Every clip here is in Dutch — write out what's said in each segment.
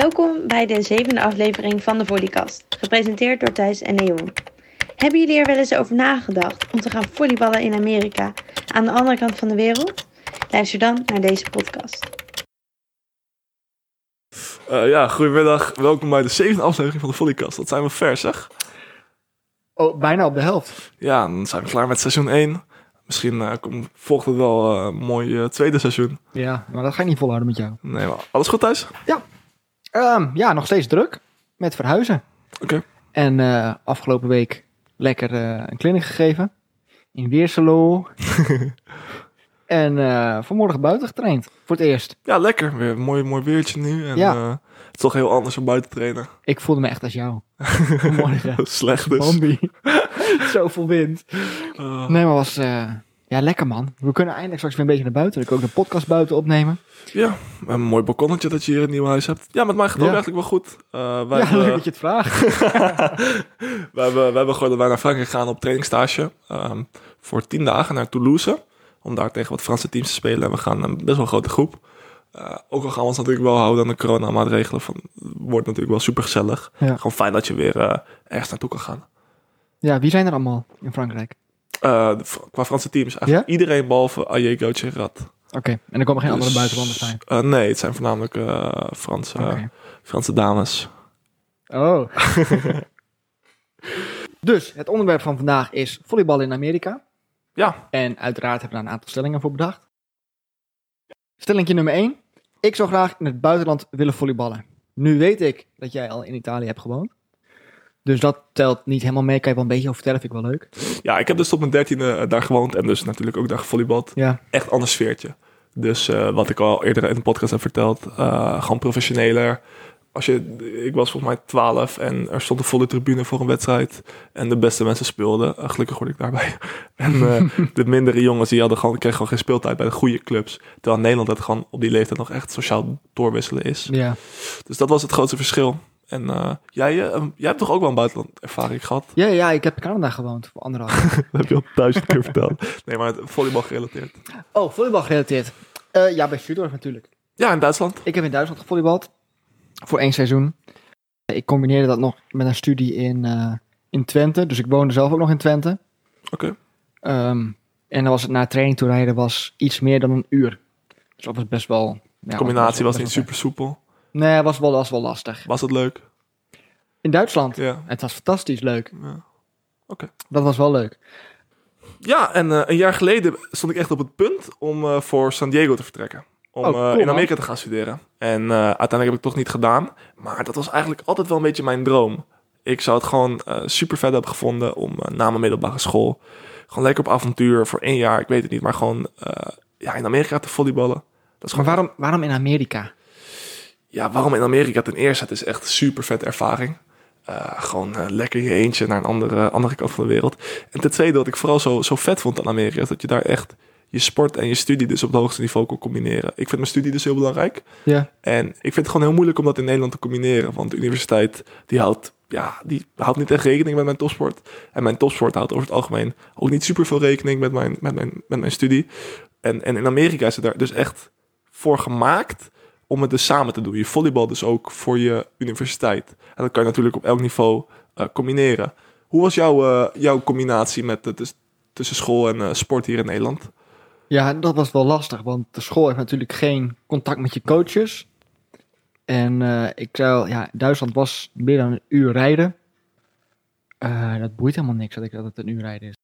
Welkom bij de zevende aflevering van de Volleycast, gepresenteerd door Thijs en Leon. Hebben jullie er wel eens over nagedacht om te gaan volleyballen in Amerika, aan de andere kant van de wereld? Luister dan naar deze podcast. Uh, ja, goedemiddag. Welkom bij de zevende aflevering van de Volleycast. Dat zijn we vers, zeg. Oh, bijna op de helft. Ja, dan zijn we klaar met seizoen 1. Misschien uh, komt, volgt het wel uh, een mooi tweede seizoen. Ja, maar dat ga ik niet volhouden met jou. Nee, maar alles goed thuis? Ja. Um, ja, nog steeds druk met verhuizen. Oké. Okay. En uh, afgelopen week lekker uh, een clinic gegeven. In Weerselo. en uh, vanmorgen buiten getraind. Voor het eerst. Ja, lekker. Weer een mooi, mooi weertje nu. En, ja. het is toch heel anders om buiten te trainen. Ik voelde me echt als jou. Vanmorgen. Slecht dus. Bambi. Zoveel wind. Nee, maar was... Ja, lekker man. We kunnen eindelijk straks weer een beetje naar buiten. Ik ook de podcast buiten opnemen. Ja, een mooi balkonnetje dat je hier in het nieuwe huis hebt. Ja, met mij gaat het ja. ook eigenlijk wel goed. Uh, wij ja, hebben, leuk dat je het vraagt. we, hebben, we hebben gewoon wij naar Frankrijk gegaan op trainingstage. Um, voor tien dagen naar Toulouse. Om daar tegen wat Franse teams te spelen. En we gaan een best wel een grote groep. Uh, ook al gaan we ons natuurlijk wel houden aan de coronamaatregelen. Van, wordt natuurlijk wel super gezellig. Ja. Gewoon fijn dat je weer uh, ergens naartoe kan gaan. Ja, wie zijn er allemaal in Frankrijk? Uh, qua Franse teams. Eigenlijk iedereen behalve Aje Rat. Oké, okay. en er komen geen dus, andere buitenlanders bij? Uh, nee, het zijn voornamelijk uh, Franse, okay. Franse dames. Oh. dus, het onderwerp van vandaag is volleybal in Amerika. Ja. En uiteraard hebben we daar een aantal stellingen voor bedacht. Stelling nummer 1. Ik zou graag in het buitenland willen volleyballen. Nu weet ik dat jij al in Italië hebt gewoond. Dus dat telt niet helemaal mee. Kan je wel een beetje over vertellen? Vind ik wel leuk. Ja, ik heb dus tot mijn dertiende eh, daar gewoond. En dus natuurlijk ook daar gevolleybald. Ja. Echt ander sfeertje. Dus uh, wat ik al eerder in de podcast heb verteld. Uh, gewoon professioneler. Als je, ik was volgens mij 12 en er stond een volle tribune voor een wedstrijd. En de beste mensen speelden. Uh, gelukkig word ik daarbij. en de mindere jongens die hadden gewoon, kregen gewoon geen speeltijd bij de goede clubs. Terwijl Nederland het gewoon op die leeftijd nog echt sociaal doorwisselen is. Ja. Dus dat was het grootste verschil. En uh, jij, uh, jij hebt toch ook wel een buitenland ervaring gehad? Ja, ja, ik heb in Canada gewoond voor anderhalf dat heb je al duizend keer verteld. Nee, maar volleybal gerelateerd. Oh, volleybal gerelateerd. Uh, ja, bij Stuttgart natuurlijk. Ja, in Duitsland. Ik heb in Duitsland gevolleybald. Voor één seizoen. Ik combineerde dat nog met een studie in, in Twente. Dus ik woonde zelf ook nog in Twente. Oké. Okay. Um, en dan was het naar training toe rijden was iets meer dan een uur. Dus dat was best wel... Ja, de combinatie was, was niet super soepel. Nee, was wel, was wel lastig. Was het leuk? In Duitsland? Ja. Het was fantastisch leuk. Ja. Oké. Dat was wel leuk. Ja, en uh, een jaar geleden stond ik echt op het punt om uh, voor San Diego te vertrekken. Om oh, cool, uh, in Amerika man. te gaan studeren. En uiteindelijk heb ik het toch niet gedaan. Maar dat was eigenlijk altijd wel een beetje mijn droom. Ik zou het gewoon super vet hebben gevonden om na mijn middelbare school... gewoon lekker op avontuur voor één jaar, ik weet het niet... maar gewoon ja, in Amerika te volleyballen. Dat is gewoon... Maar waarom, waarom in Amerika? Ja, waarom in Amerika ten eerste? Het is echt super vet ervaring. Uh, gewoon uh, lekker je eentje naar een andere, andere kant van de wereld. En ten tweede, wat ik vooral zo, zo vet vond aan Amerika, is dat je daar echt je sport en je studie dus op het hoogste niveau kon combineren. Ik vind mijn studie dus heel belangrijk. Ja. En ik vind het gewoon heel moeilijk om dat in Nederland te combineren. Want de universiteit, die houdt, ja, die houdt niet echt rekening met mijn topsport. En mijn topsport houdt over het algemeen ook niet super veel rekening met mijn, met mijn, met mijn studie. En, en in Amerika is het daar dus echt voor gemaakt om het dus samen te doen. Je volleybal dus ook voor je universiteit. En dat kan je natuurlijk op elk niveau uh, combineren. Hoe was jouw, uh, jouw combinatie met uh, tussen school en sport hier in Nederland? Ja, dat was wel lastig, want de school heeft natuurlijk geen contact met je coaches. En ik zou, ja, Duitsland was meer dan een uur rijden. dat boeit helemaal niks dat, ik, dat het een uur rijden is.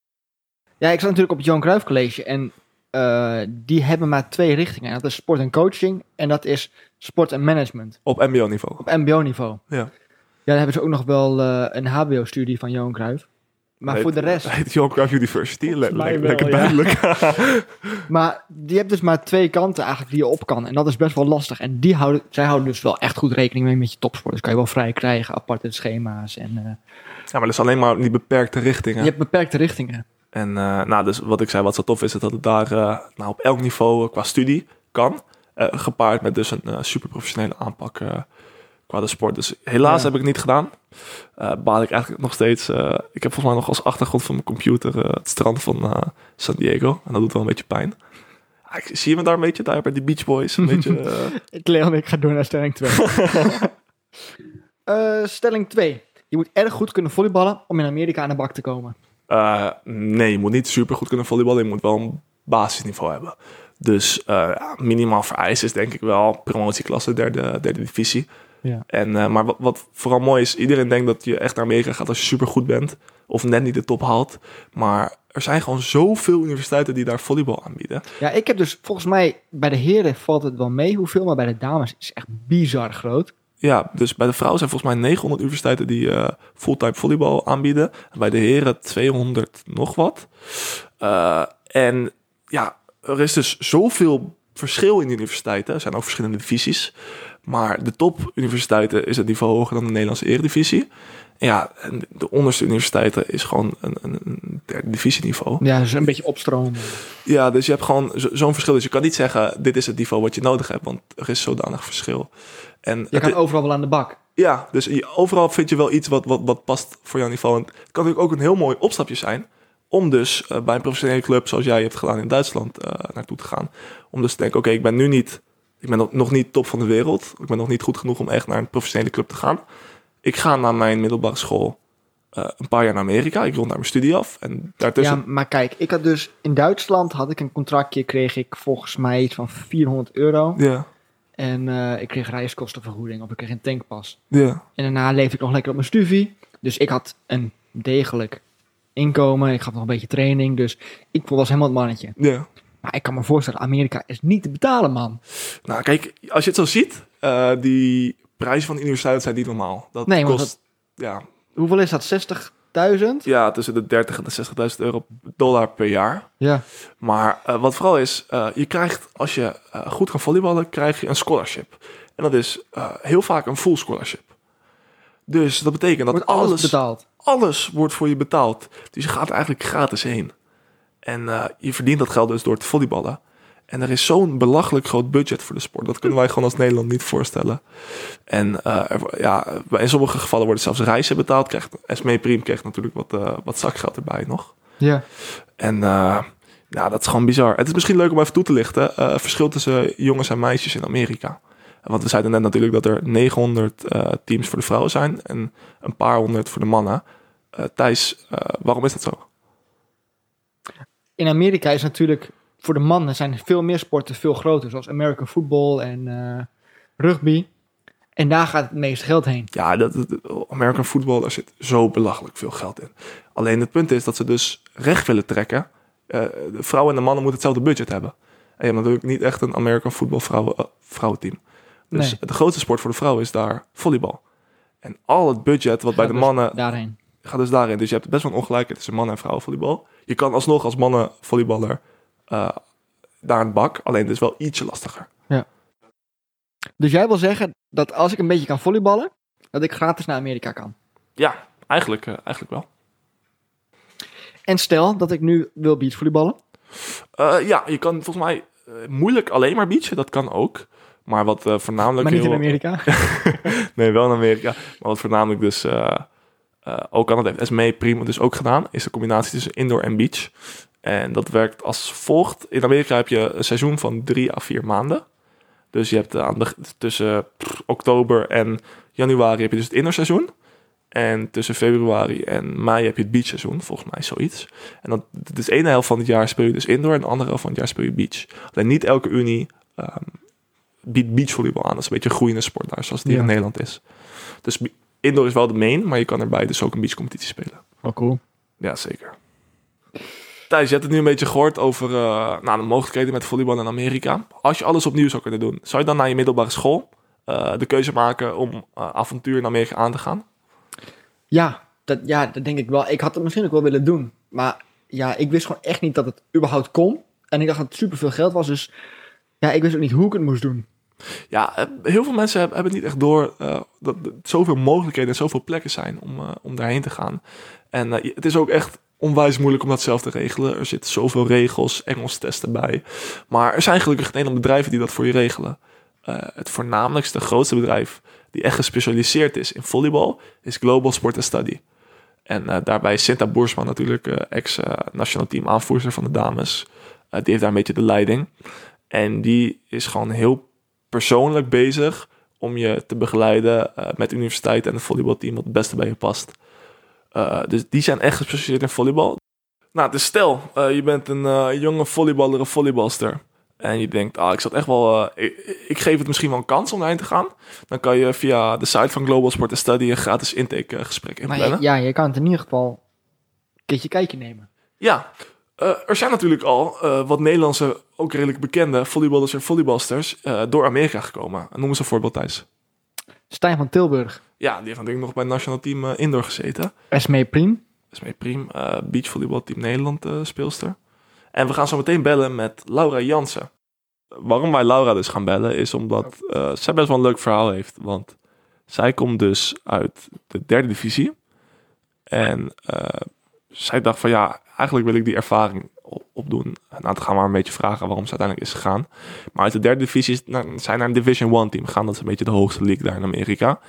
Ja, ik zat natuurlijk op het Johan Cruijff College en uh, die hebben maar twee richtingen. Dat is sport en coaching en dat is sport en management. Op mbo-niveau? Op mbo-niveau. Ja. Ja, dan hebben ze ook nog wel uh, een hbo-studie van Johan Cruijff. Maar heet, voor de rest... heet Johan Cruijff University, le le wel, lekker ja. duidelijk. maar die hebt dus maar twee kanten eigenlijk die je op kan. En dat is best wel lastig. En die houden, zij houden dus wel echt goed rekening mee met je topsport. Dus kan je wel vrij krijgen, aparte schema's. En, uh, ja, maar dat is alleen maar die beperkte richtingen. Je hebt beperkte richtingen. En uh, nou, dus wat ik zei, wat zo tof is, is dat het daar uh, nou, op elk niveau qua studie kan. Uh, gepaard met dus een super professionele aanpak qua de sport. Dus helaas ja. heb ik het niet gedaan. baal ik eigenlijk nog steeds. ik heb volgens mij nog als achtergrond van mijn computer het strand van San Diego. En dat doet wel een beetje pijn. Ik zie je me daar een beetje daar bij die Beach Boys. Een beetje, ik Leon, ik ga door naar stelling 2. Eh, stelling 2. Je moet erg goed kunnen volleyballen om in Amerika aan de bak te komen. Eh, nee, je moet niet super goed kunnen volleyballen. Je moet wel een basisniveau hebben. Dus eh, minimaal vereist is denk ik wel promotieklasse derde, derde divisie. Ja. En, eh, maar wat, wat vooral mooi is, iedereen denkt dat je echt naar Amerika gaat als je super goed bent. Of net niet de top haalt. Maar er zijn gewoon zoveel universiteiten die daar volleybal aanbieden. Ja, ik heb dus volgens mij bij de heren valt het wel mee hoeveel, maar bij de dames is het echt bizar groot. Ja, dus bij de vrouwen zijn volgens mij 900 universiteiten die eh, fulltime volleybal aanbieden. En bij de heren 200 nog wat. Eh, en ja, er is dus zoveel verschil in de universiteiten. Er zijn ook verschillende divisies. Maar de topuniversiteiten is het niveau hoger dan de Nederlandse eredivisie. Ja, en de onderste universiteiten is gewoon een, een derde divisieniveau. Ja, dus een beetje opstromen. Ja, dus je hebt gewoon zo- zo'n verschil. Dus je kan niet zeggen, dit is het niveau wat je nodig hebt. Want er is zodanig verschil. En Je kan overal wel aan de bak. ja, dus je- overal vind je wel iets wat, wat, wat past voor jouw niveau. En het kan natuurlijk ook een heel mooi opstapje zijn. Om dus eh, bij een professionele club, zoals jij hebt gedaan in Duitsland, eh, naartoe te gaan. Om dus te denken, oké, ik ben nu niet, ik ben nog niet top van de wereld. Ik ben nog niet goed genoeg om echt naar een professionele club te gaan. Ik ga naar mijn middelbare school eh, een paar jaar naar Amerika. Ik rond daar mijn studie af. En daartussen... Ja, maar kijk, ik had dus in Duitsland had ik een contractje, kreeg ik volgens mij iets van 400 euro. Ja, En eh, ik kreeg reiskostenvergoeding of ik kreeg een tankpas. ja, En daarna leefde ik nog lekker op mijn studie. Dus ik had een degelijk inkomen. Ik gaf nog een beetje training. Dus ik was helemaal het mannetje. ja. Maar ik kan me voorstellen, Amerika is niet te betalen, man. Nou, kijk, als je het zo ziet, eh, die prijzen van de universiteit zijn niet normaal. Dat Nee, kost, ja, Hoeveel is dat? 60.000? ja, tussen de 30 en de 60.000 euro dollar per jaar. Ja. Maar eh, wat vooral is, eh, je krijgt, als je eh, goed kan volleyballen, krijg je een scholarship. En dat is heel vaak een full scholarship. Dus dat betekent dat alles, alles, betaald. alles wordt voor je betaald. Dus je gaat eigenlijk gratis heen. En je verdient dat geld dus door te volleyballen. En er is zo'n belachelijk groot budget voor de sport. Dat kunnen wij gewoon als Nederland niet voorstellen. En eh, er- ja, in sommige gevallen worden zelfs reizen betaald. Krijgt, Esmee Priem krijgt natuurlijk wat, eh, wat zakgeld erbij nog. Ja. En eh, ja, dat is gewoon bizar. Het is misschien leuk om even toe te lichten. eh, verschil tussen jongens en meisjes in Amerika. Want we zeiden net natuurlijk dat er 900 eh, teams voor de vrouwen zijn. En een paar honderd voor de mannen. Thijs, waarom is dat zo? In Amerika is natuurlijk voor de mannen zijn veel meer sporten veel groter. Zoals American football en eh, rugby. En daar gaat het meeste geld heen. Ja, dat, dat- American football, daar zit zo belachelijk veel geld in. Alleen het punt is dat ze dus recht willen trekken. Eh, de vrouwen en de mannen moeten hetzelfde budget hebben. En je hebt natuurlijk niet echt een American football vrouwen, eh, vrouwenteam. Dus Nee. de grootste sport voor de vrouwen is daar volleybal. En al het budget wat bij de dus mannen Daarheen. gaat dus daarin. Dus je hebt best wel een ongelijkheid tussen mannen en vrouwenvolleybal. Je kan alsnog als mannenvolleyballer eh daar een bak. Alleen het is wel ietsje lastiger. Dus jij wil zeggen dat als ik een beetje kan volleyballen, dat ik gratis naar Amerika kan. Ja, eigenlijk, eh, eigenlijk wel. En stel dat ik nu wil beachvolleyballen. Eh, ja, je kan volgens mij moeilijk alleen maar beachen. Dat kan ook. Maar wat eh, voornamelijk... Maar niet in heel- Amerika. nee, wel in Amerika. Maar wat voornamelijk dus eh, eh, ook kan, dat heeft Esmee Primo dus ook gedaan, is de combinatie tussen indoor en beach. En dat werkt als volgt. In Amerika heb je een seizoen van drie à vier maanden. Dus je hebt eh, aan de, tussen oktober en januari heb je dus het indoorseizoen. En tussen februari en mei heb je het beachseizoen, volgens mij zoiets. En dat, dus de ene helft van het jaar speel je dus indoor en de andere helft van het jaar speel je beach. Alleen niet elke unie ehm, biedt beachvolleybal aan. Dat is een beetje een groeiende sport daar, zoals het hier Ja. in Nederland is. Dus indoor is wel de main, maar je kan erbij dus ook een beachcompetitie spelen. Oh, cool. Ja, zeker. Thijs, je hebt het nu een beetje gehoord over eh, nou, de mogelijkheden met volleybal in Amerika. Als je alles opnieuw zou kunnen doen, zou je dan naar je middelbare school eh, de keuze maken om eh, avontuur in Amerika aan te gaan? Ja dat, ja, dat denk ik wel. Ik had het misschien ook wel willen doen. Maar ja, ik wist gewoon echt niet dat het überhaupt kon. En ik dacht dat het superveel geld was. Dus ja, ik wist ook niet hoe ik het moest doen. Ja, heel veel mensen hebben, hebben niet echt door dat er zoveel mogelijkheden en zoveel plekken zijn om, om daarheen te gaan. En het is ook echt onwijs moeilijk om dat zelf te regelen. Er zitten zoveel regels, Engels testen bij. Maar er zijn gelukkig Nederland bedrijven die dat voor je regelen. Eh, het voornamelijkste, grootste bedrijf die echt gespecialiseerd is in volleybal is Global Sport and Study. En eh, daarbij is Sinta Boersma natuurlijk, eh, ex-national team aanvoerster van de dames. Die heeft daar een beetje de leiding. En die is gewoon heel persoonlijk bezig om je te begeleiden met de universiteit en het volleybalteam wat het beste bij je past. Eh, dus die zijn echt gespecialiseerd in volleybal. Nou, dus stel, eh, je bent een eh, jonge volleyballer of volleybalster. En je denkt, ah, ik zat echt wel. ik, ik geef het misschien wel een kans om daarheen te gaan. Dan kan je via de site van Global Sport Study een gratis intake-gesprek Maar inplannen. je- ja, je kan het in ieder geval een keertje kijkje nemen. Ja, er zijn natuurlijk al wat Nederlandse, ook redelijk bekende volleyballers en volleybalsters door Amerika gekomen. Noem eens een voorbeeld, Thijs. Stijn van Tilburg, Ja, die heeft natuurlijk nog bij het nationaal team eh, indoor gezeten. Esmee Priem. Dat is mee prima. Eh beachvolleybalteam Nederland eh, speelster. En we gaan zo meteen bellen met Laura Jansen. Waarom wij Laura dus gaan bellen is omdat eh, zij best wel een leuk verhaal heeft. Want zij komt dus uit de derde divisie. En eh, zij dacht van ja, eigenlijk wil ik die ervaring opdoen. Nou, dan gaan we maar een beetje vragen waarom ze uiteindelijk is gegaan. Maar uit de derde divisie is naar, zijn naar een Division 1 team gegaan. Dat is een beetje de hoogste league daar in Amerika.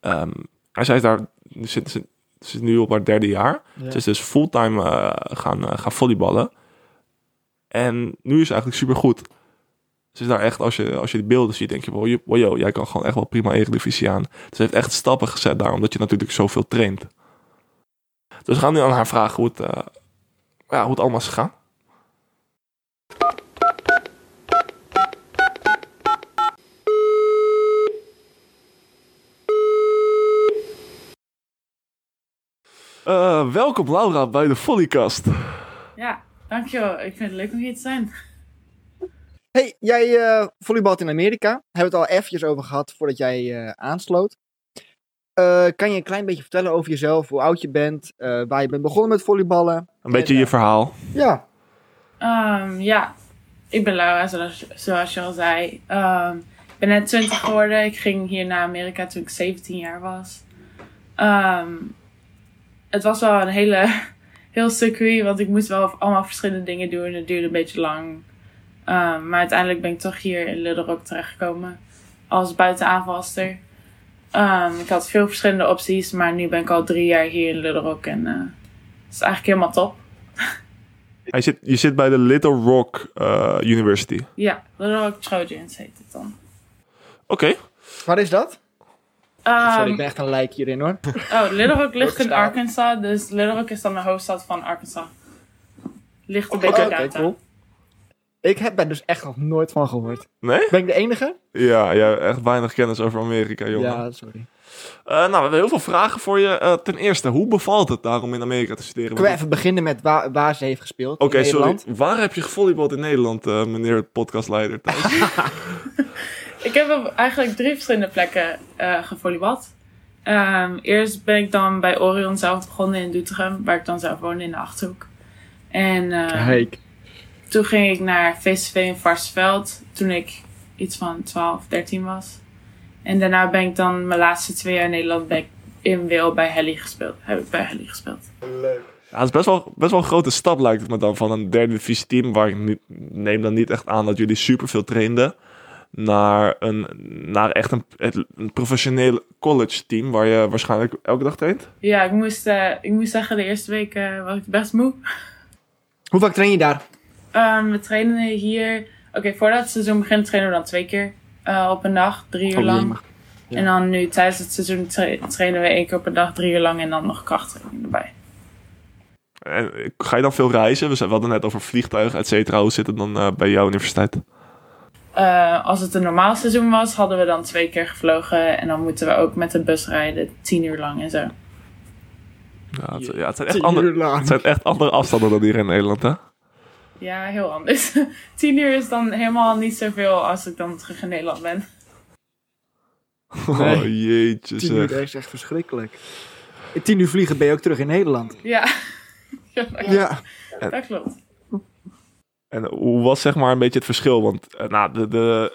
Ehm, en zij is daar, zit, zit, zit nu op haar derde jaar. Ja. Ze is dus fulltime eh, gaan, eh, gaan volleyballen. En nu is ze eigenlijk super goed. Ze is daar echt, als je, als je die beelden ziet, denk je, wow, wow, yo, jij kan gewoon echt wel prima Eredivisie aan. Ze heeft echt stappen gezet daar, omdat je natuurlijk zoveel traint. Dus we gaan nu aan haar vragen hoe het, eh, ja, hoe het allemaal is gegaan. Eh, welkom Laura bij de Volleycast. Ja, dankjewel. Ik vind het leuk om hier te zijn. Hey, jij eh volleybalt in Amerika. Hebben we het al eventjes over gehad voordat jij eh, aansloot. Eh, kan je een klein beetje vertellen over jezelf, hoe oud je bent, eh, waar je bent begonnen met volleyballen? Een beetje En, je verhaal. Ja, Ehm, ja, ik ben Laura, zoals, zoals je al zei. Ehm, ik ben net 20 geworden. Ik ging hier naar Amerika toen ik 17 jaar was. Ehm, het was wel een hele, heel circuit, want ik moest wel allemaal verschillende dingen doen. Het duurde een beetje lang. Ehm, maar uiteindelijk ben ik toch hier in Little Rock terechtgekomen als buitenaanvalster. Ehm, ik had veel verschillende opties, maar nu ben ik al drie jaar hier in Little Rock en eh, het is eigenlijk helemaal top. Je zit, je zit bij de Little Rock eh, University. Ja, Little Rock Trojans heet het dan. Oké. waar is dat? Ehm, Sorry, ik ben echt een lijk hierin hoor. oh, Little Rock ligt in? Arkansas, dus Little Rock is dan de hoofdstad van Arkansas. Ligt beetje oké, downtown. cool. Ik heb daar dus echt nog nooit van gehoord. Nee? Ben ik de enige? Ja, jij hebt echt weinig kennis over Amerika, jongen. Ja, sorry. Eh, nou, we hebben heel veel vragen voor je. Eh, ten eerste, hoe bevalt het daar om in Amerika te studeren? Kunnen we even beginnen met waar, waar ze heeft gespeeld Oké, sorry. Waar heb je gevolleybald in Nederland, eh, meneer podcastleider? Ik heb op eigenlijk drie verschillende plekken eh gevolleybald. Ehm, eerst ben ik dan bij Orion zelf begonnen in Doetinchem, waar ik dan zelf woonde in de Achterhoek. En eh, Kijk. toen ging ik naar VCV in Varsveld toen ik iets van 12, 13 was. En daarna ben ik dan mijn laatste twee jaar in Nederland ben ik in Wil bij Helly gespeeld. Heb ik bij Helly gespeeld. Ja, het is best wel, best wel een grote stap, lijkt het me dan, van een derde divisie team, waar ik niet, neem dan niet echt aan dat jullie superveel trainden, naar, een, naar echt een, een professioneel college team, waar je waarschijnlijk elke dag traint. Ja, ik moest, eh, ik moest zeggen, de eerste week eh, was ik best moe. Hoe vaak train je daar? Ehm, we trainen hier. Oké, voordat het seizoen begint, trainen we dan twee keer eh, op een dag, drie uur Oh, lang. Ja. En dan nu tijdens het seizoen tra- trainen we één keer op een dag, drie uur lang en dan nog krachttraining erbij. En eh, ga je dan veel reizen? We hadden net over vliegtuigen, et cetera. Hoe zit het dan bij jouw universiteit? Eh, als het een normaal seizoen was, hadden we dan twee keer gevlogen. En dan moeten we ook met de bus rijden, tien uur lang en zo. Ja, het, ja, het, zijn echt Tien andere, uur lang. het zijn echt andere afstanden dan hier in Nederland, hè? Ja, heel anders. tien uur is dan helemaal niet zoveel als ik dan terug in Nederland ben. Nee. Oh jeetje Tien uur is echt verschrikkelijk. In tien uur vliegen ben je ook terug in Nederland. Ja, ja, dat- Ja. dat klopt. En hoe was zeg maar een beetje het verschil? Want eh, nou, de, de,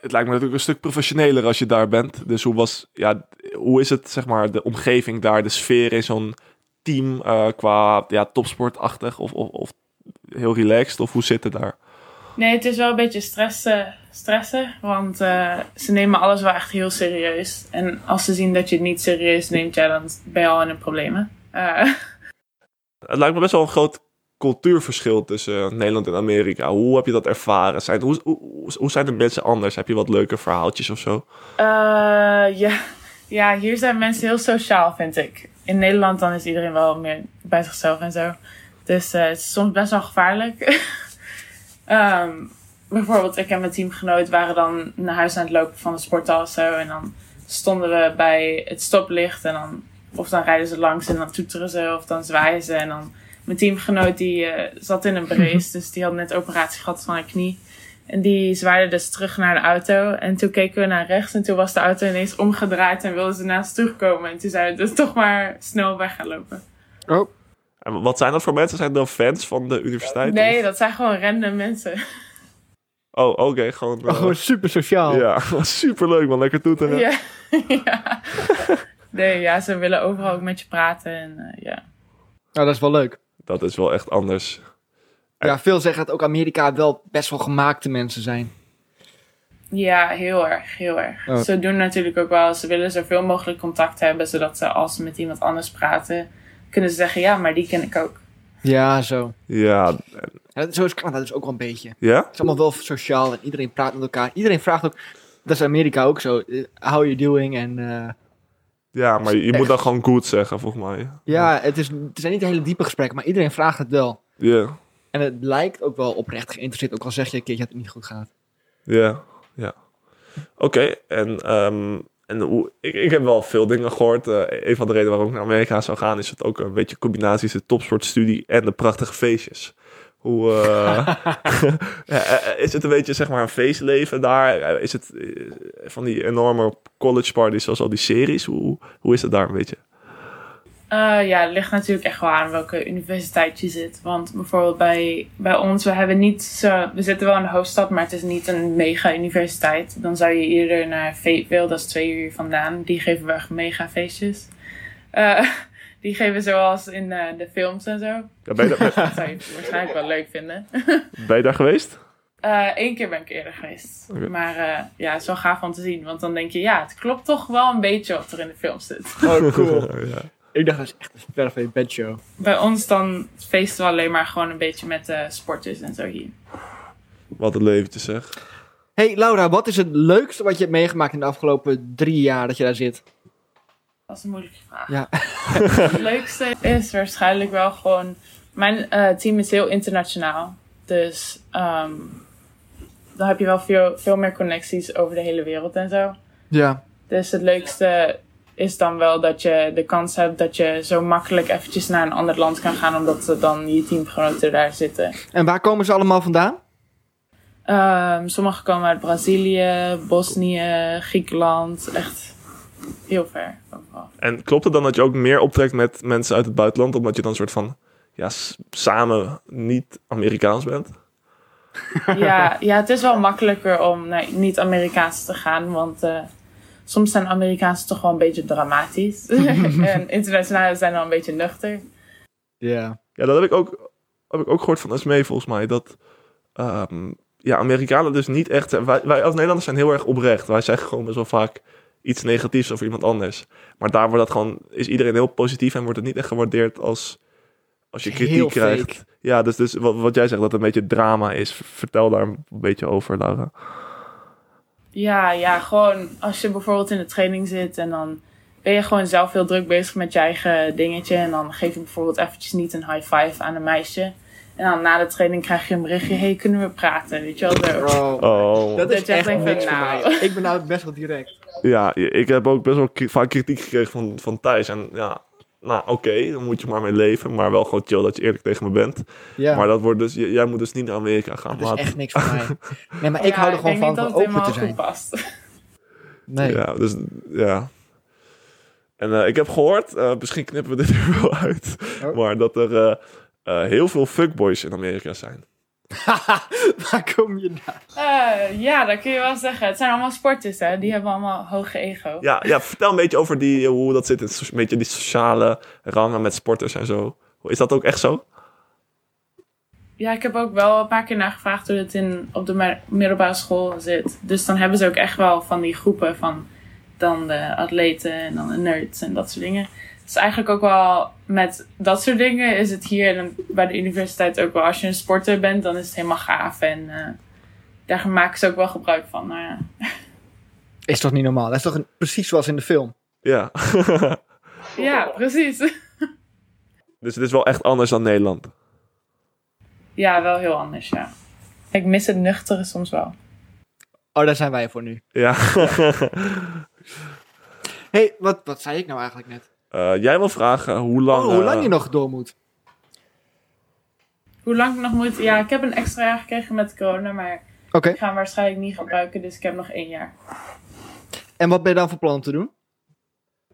het lijkt me natuurlijk een stuk professioneler als je daar bent. Dus hoe, was, ja, hoe is het zeg maar de omgeving daar, de sfeer in zo'n team eh, qua ja, topsportachtig of, of, of heel relaxed? Of hoe zit het daar? Nee, het is wel een beetje stressen, stressen want eh, ze nemen alles wel echt heel serieus. En als ze zien dat je het niet serieus neemt, ja, dan ben je al in een problemen. Het lijkt me best wel een groot cultuurverschil tussen Nederland en Amerika. Hoe heb je dat ervaren? Zijn, hoe, zijn de mensen anders? Heb je wat leuke verhaaltjes of zo? Eh, ja. ja, hier zijn mensen heel sociaal, vind ik. In Nederland dan is iedereen wel meer bij zichzelf en zo. Dus eh, het is soms best wel gevaarlijk. Ehm, bijvoorbeeld, ik en mijn teamgenoot waren dan naar huis aan het lopen van de sporthal of zo. En dan stonden we bij het stoplicht. En dan, of dan rijden ze langs en dan toeteren ze. Of dan zwaaien ze. En dan, mijn teamgenoot die eh, zat in een brace. dus die had net operatie gehad van een knie. En die zwaaide dus terug naar de auto. En toen keken we naar rechts. En toen was de auto ineens omgedraaid. En wilden ze naast terugkomen. En toen zijn we dus toch maar snel weg gaan lopen. Oh, En wat zijn dat voor mensen? Zijn dat fans van de universiteit? Nee, of- dat zijn gewoon random mensen. Oh, oké. gewoon... eh, oh, gewoon super sociaal. ja, superleuk man. Lekker toeteren. Ja. ja. Nee, ja, ze willen overal ook met je praten. En eh, ja. Nou, dat is wel leuk. Dat is wel echt anders. Ja, veel zeggen dat ook Amerika wel best wel gemaakte mensen zijn. ja, heel erg, heel erg. Oh. Ze doen natuurlijk ook wel, ze willen zoveel mogelijk contact hebben. Zodat ze als ze met iemand anders praten, kunnen ze zeggen, ja, maar die ken ik ook. Ja, zo. Ja, zo is Canada dus ook wel een beetje. Het ja? is allemaal wel sociaal en iedereen praat met elkaar. Iedereen vraagt ook, dat is Amerika ook zo, eh, how are you doing? En eh, Ja, maar je, moet dan gewoon goed zeggen, volgens mij. ja, het, is, het zijn niet hele diepe gesprekken, maar iedereen vraagt het wel. Ja, En het lijkt ook wel oprecht geïnteresseerd, ook al zeg je een keertje dat het niet goed gaat. ja, ja. Oké, en, ehm, en hoe, ik, ik heb wel veel dingen gehoord. Eh, een van de redenen waarom ik naar Amerika zou gaan... is het ook een beetje combinatie tussen topsportstudie en de prachtige feestjes. Hoe, eh, eh, is het een beetje zeg maar een feestleven daar? Eh, Is het eh, van die enorme college parties zoals al die series? Hoe, hoe is het daar een beetje? Eh, ja, het ligt natuurlijk echt wel aan welke universiteit je zit. Want bijvoorbeeld bij, bij ons, we hebben niet zo, we zitten wel in de hoofdstad, maar het is niet een mega universiteit. Dan zou je eerder naar Fayetteville, dat is twee uur vandaan. Die geven wel echt mega feestjes. Eh, die geven zoals in eh, de films en zo. Ja, ben, je daar, Dat zou je waarschijnlijk wel leuk vinden. ben je daar geweest? Eén keer ben ik eerder geweest. Maar eh, ja, het is wel gaaf om te zien. Want dan denk je, ja, het klopt toch wel een beetje wat er in de film zit. Oh, cool. ja. Ik dacht, dat is echt een van je bedshow. Bij ons dan feesten we alleen maar gewoon een beetje met sporters en zo hier. Wat een leventje zeg. Hey Laura, wat is het leukste wat je hebt meegemaakt in de afgelopen drie jaar dat je daar zit? Dat is een moeilijke vraag. Ja. Het leukste is waarschijnlijk wel gewoon... Mijn eh, team is heel internationaal. Dus ehm, dan heb je wel veel, veel meer connecties over de hele wereld en zo. Ja. Dus het leukste is dan wel dat je de kans hebt dat je zo makkelijk eventjes naar een ander land kan gaan. Omdat dan je teamgenoten daar zitten. En waar komen ze allemaal vandaan? Ehm sommigen komen uit Brazilië, Bosnië, Griekenland. Echt heel ver overal. En klopt het dan dat je ook meer optrekt met mensen uit het buitenland, omdat je dan een soort van ja, samen niet Amerikaans bent? ja, ja, het is wel makkelijker om naar niet-Amerikaans te gaan. Want eh, soms zijn Amerikaanse toch wel een beetje dramatisch. en internationale zijn dan een beetje nuchter. Ja. Ja, dat heb ik ook, heb ik ook gehoord van Esmee volgens mij. Dat ehm, ja, Amerikanen dus niet echt... Wij, wij als Nederlanders zijn heel erg oprecht. Wij zeggen gewoon best wel vaak iets negatiefs over iemand anders. Maar daar wordt dat gewoon, is iedereen heel positief en wordt het niet echt gewaardeerd als, als je kritiek Heel krijgt. fake. Ja, dus, dus wat, wat jij zegt, dat het een beetje drama is. Vertel daar een beetje over, Laura. Ja, ja, gewoon als je bijvoorbeeld in de training zit en dan ben je gewoon zelf heel druk bezig met je eigen dingetje. En dan geef je bijvoorbeeld eventjes niet een high five aan een meisje. En dan na de training krijg je een berichtje, hey, kunnen we praten? Weet je wel, zo. Oh. Dat Dat is echt niks voor nou. mij. Ik ben nou best wel direct. Ja, ik heb ook best wel vaak kritiek gekregen van, van Thijs. En ja, nou oké, dan moet je maar mee leven. Maar wel gewoon chill dat je eerlijk tegen me bent. Ja. Maar dat wordt dus, jij moet dus niet naar Amerika gaan. dat Maar is echt niks voor mij. Nee, maar ik Ja, hou er gewoon van om het open te zijn. past. Nee. Ja, dus ja. En eh, ik heb gehoord, eh, misschien knippen we dit er wel uit. Oh. Maar dat er eh, eh, heel veel fuckboys in Amerika zijn. Waar kom je nou? Eh, ja, dat kun je wel zeggen. Het zijn allemaal sporters, hè. Die hebben allemaal hoge ego. Ja, ja, vertel een beetje over die, hoe dat zit. Een beetje die sociale rangen met sporters en zo. Is dat ook echt zo? Ja, ik heb ook wel een paar keer nagevraagd hoe het in, op de middelbare school zit. Dus dan hebben ze ook echt wel van die groepen van dan de atleten en dan de nerds en dat soort dingen. Dus eigenlijk ook wel met dat soort dingen is het hier en bij de universiteit ook wel. Als je een sporter bent, dan is het helemaal gaaf. En eh, daar maken ze ook wel gebruik van. Nou ja. Is toch niet normaal? Dat is toch een- precies zoals in de film? Ja. ja, precies. dus het is wel echt anders dan Nederland. Ja, wel heel anders, ja. Ik mis het nuchtere soms wel. Oh, daar zijn wij voor nu. Ja. hey, wat, wat zei ik nou eigenlijk net? Eh, jij wil vragen hoe lang... oh, hoe lang eh, je nog door moet. Hoe lang ik nog moet... Ja, ik heb een extra jaar gekregen met corona, maar Oké. ik ga hem waarschijnlijk niet gebruiken. Dus ik heb nog één jaar. En wat ben je dan van plan om te doen?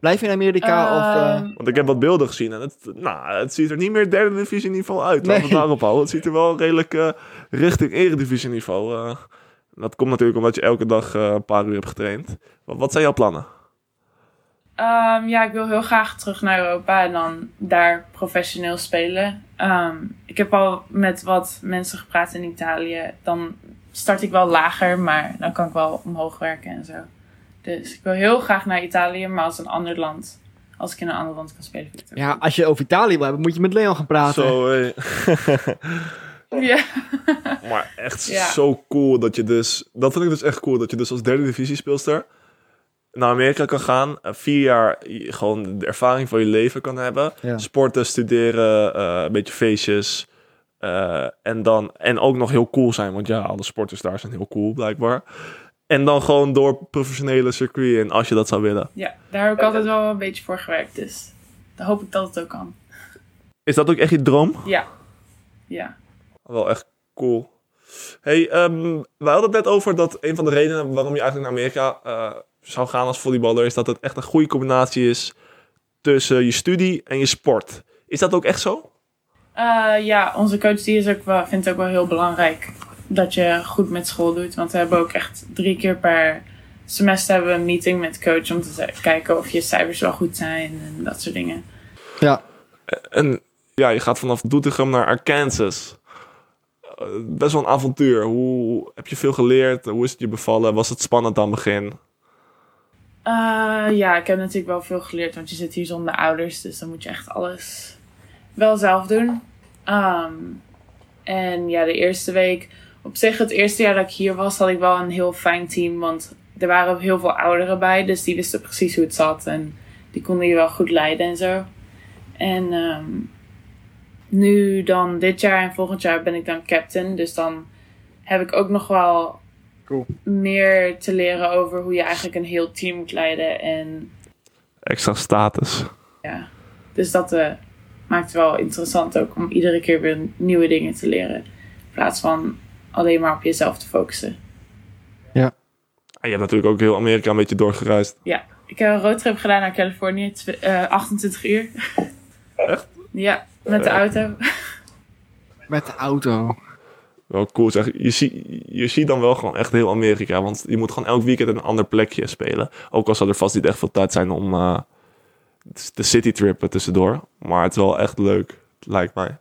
Blijf je in Amerika of... eh, Ehm, Want ik heb wat beelden gezien en het, nou, het ziet er niet meer derde divisie niveau uit. Laten we Nee. het daarop houden. Het ziet er wel redelijk eh, richting eredivisie niveau. eh. dat komt natuurlijk omdat je elke dag eh, een paar uur hebt getraind. Wat, wat zijn jouw plannen? Ehm, ja, ik wil heel graag terug naar Europa en dan daar professioneel spelen. Ehm, ik heb al met wat mensen gepraat in Italië. Dan start ik wel lager, maar dan kan ik wel omhoog werken en zo. Dus ik wil heel graag naar Italië, maar als een ander land. Als ik in een ander land kan spelen. vind ik het ook ja, als je over Italië wil hebben, moet je met Leon gaan praten. Zo, hey. goed. Ja. maar echt Ja. zo cool dat je dus... Dat vind ik dus echt cool. Dat je dus als derde divisie speelster naar Amerika kan gaan. eh, vier jaar gewoon de ervaring van je leven kan hebben. Ja. Sporten, studeren, eh, een beetje feestjes. eh, en, dan, en ook nog heel cool zijn. Want ja, alle sporters daar zijn heel cool blijkbaar. En dan gewoon door professionele circuit. En als je dat zou willen. ja, daar heb ik altijd wel een beetje voor gewerkt. Dus dan hoop ik dat het ook kan. Is dat ook echt je droom? Ja. Ja. Wel echt cool. Hey, ehm, we hadden het net over dat een van de redenen waarom je eigenlijk naar Amerika eh, zou gaan als volleyballer is dat het echt een goede combinatie is tussen je studie en je sport. Is dat ook echt zo? Eh, ja, onze coach die is ook wel, vindt het ook wel heel belangrijk dat je goed met school doet. Want we hebben ook echt drie keer per semester hebben we een meeting met coach om te kijken of je cijfers wel goed zijn en dat soort dingen. Ja. En ja, je gaat vanaf Doetinchem naar Arkansas. Eh, best wel een avontuur. Hoe heb je veel geleerd? Hoe is het je bevallen? Was het spannend aan het begin? Eh, ja, ik heb natuurlijk wel veel geleerd, want je zit hier zonder ouders, dus dan moet je echt alles wel zelf doen. Ehm, en ja, de eerste week, op zich het eerste jaar dat ik hier was, had ik wel een heel fijn team, want er waren heel veel ouderen bij, dus die wisten precies hoe het zat en die konden je wel goed leiden en zo. En ehm, nu dan dit jaar en volgend jaar ben ik dan captain, dus dan heb ik ook nog wel Cool. meer te leren over hoe je eigenlijk een heel team moet leiden. En Extra status. ja, dus dat eh, maakt het wel interessant ook om iedere keer weer nieuwe dingen te leren. In plaats van alleen maar op jezelf te focussen. En je hebt natuurlijk ook heel Amerika een beetje doorgereisd. Ja, ik heb een roadtrip gedaan naar Californië, tw- eh, 28 uur. Echt? Ja, met de Eh. auto. Met de auto. Wel cool zeg. Je, zie, je ziet dan wel gewoon echt heel Amerika. Want je moet gewoon elk weekend een ander plekje spelen. Ook al zal er vast niet echt veel tijd zijn om eh, de citytrip tussendoor. Maar het is wel echt leuk, lijkt mij.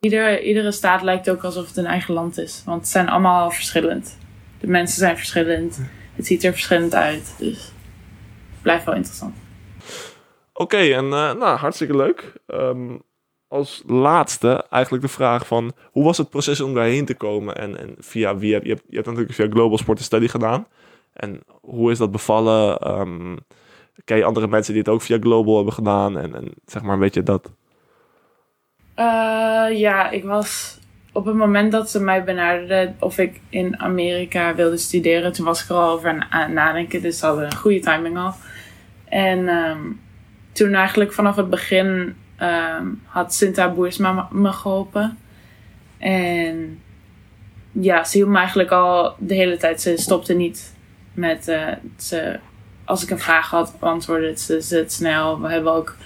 Ieder, iedere staat lijkt ook alsof het een eigen land is. Want het zijn allemaal verschillend. De mensen zijn verschillend. Het ziet er verschillend uit. Dus het blijft wel interessant. Oké, en eh, nou, hartstikke leuk. Ehm, als laatste eigenlijk de vraag van... Hoe was het proces om daarheen te komen? En, en via wie heb je, hebt, je hebt natuurlijk via Global Sport Study gedaan. En hoe is dat bevallen? Ehm, ken je andere mensen die het ook via Global hebben gedaan? En, en zeg maar een beetje dat. Eh, ja, ik was op het moment dat ze mij benaderden of ik in Amerika wilde studeren, toen was ik er al over aan aan het nadenken. Dus ze hadden een goede timing al. En ehm, toen eigenlijk vanaf het begin ehm, had Sinta Boersma me- geholpen. En ja, ze hielp me eigenlijk al de hele tijd. Ze stopte niet met eh, ze, als ik een vraag had, beantwoordde ze, het snel. We hebben ook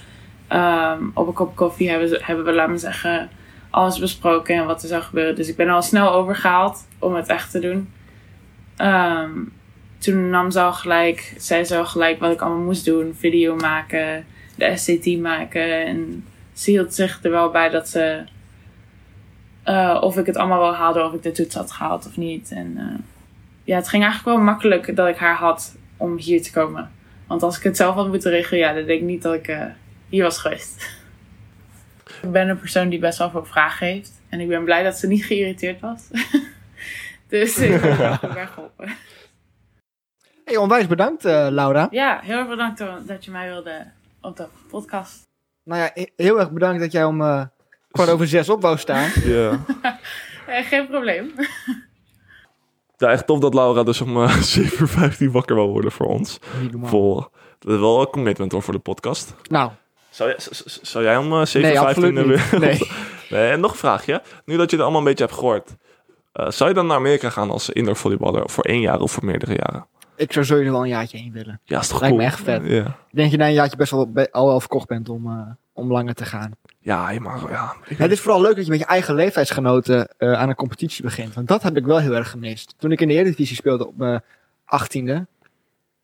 Ehm, op een kop koffie hebben, hebben we, laten we zeggen, alles besproken en wat er zou gebeuren. Dus ik ben al snel overgehaald om het echt te doen. Ehm, toen nam ze al gelijk, zei ze al gelijk wat ik allemaal moest doen. Video maken, de SCT maken. En ze hield zich er wel bij dat ze, eh, of ik het allemaal wel haalde, of ik de toets had gehaald of niet. En eh, ja, het ging eigenlijk wel makkelijk dat ik haar had om hier te komen. Want als ik het zelf had moeten regelen, ja, dan denk ik niet dat ik eh, hier was geweest. ik ben een persoon die best wel veel vragen heeft. En ik ben blij dat ze niet geïrriteerd was. dus ik ben bij geholpen. Hey, onwijs bedankt, Laura. Ja, heel erg bedankt dat je mij wilde op de podcast. Nou ja, he- heel erg bedankt dat jij om eh kwart over zes op wou staan. Ja. Eh, geen probleem. ja, echt tof dat Laura dus om eh 7 uur 15 wakker wil worden voor ons. Vol. Dat is wel een commitment hoor voor de podcast. Nou, Zou jij, zou jij om eh 7 nee, uur absoluut 15 niet. weer... Nee. Nee, en nog een vraagje. Nu dat je het allemaal een beetje hebt gehoord. eh, zou je dan naar Amerika gaan als indoor volleyballer? Voor één jaar of voor meerdere jaren? Ik zou sowieso wel een jaartje heen willen. Ja, is toch Lijkt cool? me echt vet. Ja, Ik denk dat je na een jaartje best wel, be- al wel verkocht bent om, eh, om langer te gaan. ja, je mag, ja. Ik Het is vooral leuk dat je met je eigen leeftijdsgenoten eh, aan een competitie begint. Want dat heb ik wel heel erg gemist. Toen ik in de Eredivisie speelde op mijn achttiende.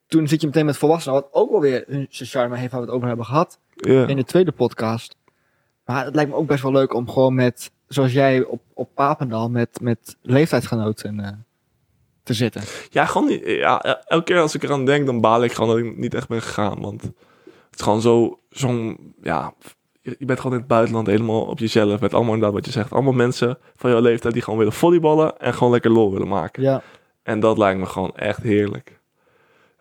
Toen zit je meteen met volwassenen. Wat ook wel weer hun- charme heeft waar we het over hebben gehad. ja. In de tweede podcast. Maar het lijkt me ook best wel leuk om gewoon met, zoals jij op, op Papendal, met, met leeftijdsgenoten eh, te zitten. Ja, gewoon niet. Ja, el- elke keer als ik eraan denk, dan baal ik gewoon dat ik niet echt ben gegaan. Want het is gewoon zo, zo'n, ja, je bent gewoon in het buitenland helemaal op jezelf. Met allemaal inderdaad wat je zegt. Allemaal mensen van jouw leeftijd die gewoon willen volleyballen en gewoon lekker lol willen maken. Ja, En dat lijkt me gewoon echt heerlijk.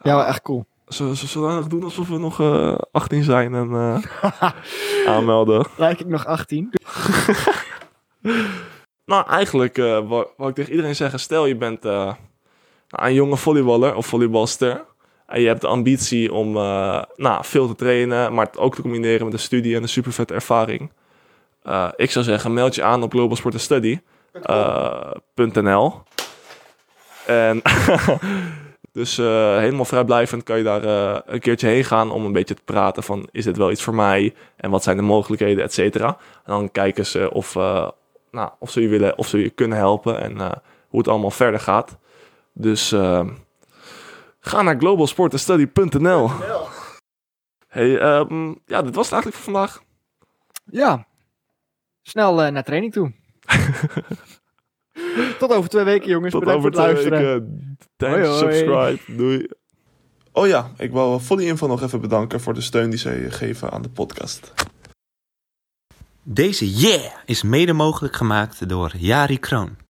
ja wel echt cool. Zullen we nog doen alsof we nog eh 18 zijn en eh, aanmelden? Lijk ik nog 18? Nou, eigenlijk uh, wou, wou ik tegen iedereen zeggen: stel je bent een jonge volleyballer of volleybalster. En je hebt de ambitie om eh, nou, veel te trainen, maar het ook te combineren met een studie en een super vette ervaring. Eh, ik zou zeggen, meld je aan op Global Sport eh. En dus helemaal vrijblijvend kan je daar een keertje heen gaan om een beetje te praten van is dit wel iets voor mij en wat zijn de mogelijkheden, et cetera. En dan kijken ze of, nou, of ze je willen, of ze je kunnen helpen en hoe het allemaal verder gaat. Dus eh, ga naar globalsportandstudy.nl. Hey, ehm, ja, dit was het eigenlijk voor vandaag. Ja. Snel eh, naar training toe. Tot over twee weken, jongens. Tot Bedankt over voor het twee luisteren. weken. Thanks, Hoi, hoi. subscribe. Doei. Oh ja, ik wou Volley Info nog even bedanken voor de steun die zij geven aan de podcast. Deze Yeah is mede mogelijk gemaakt door Jari Kroon.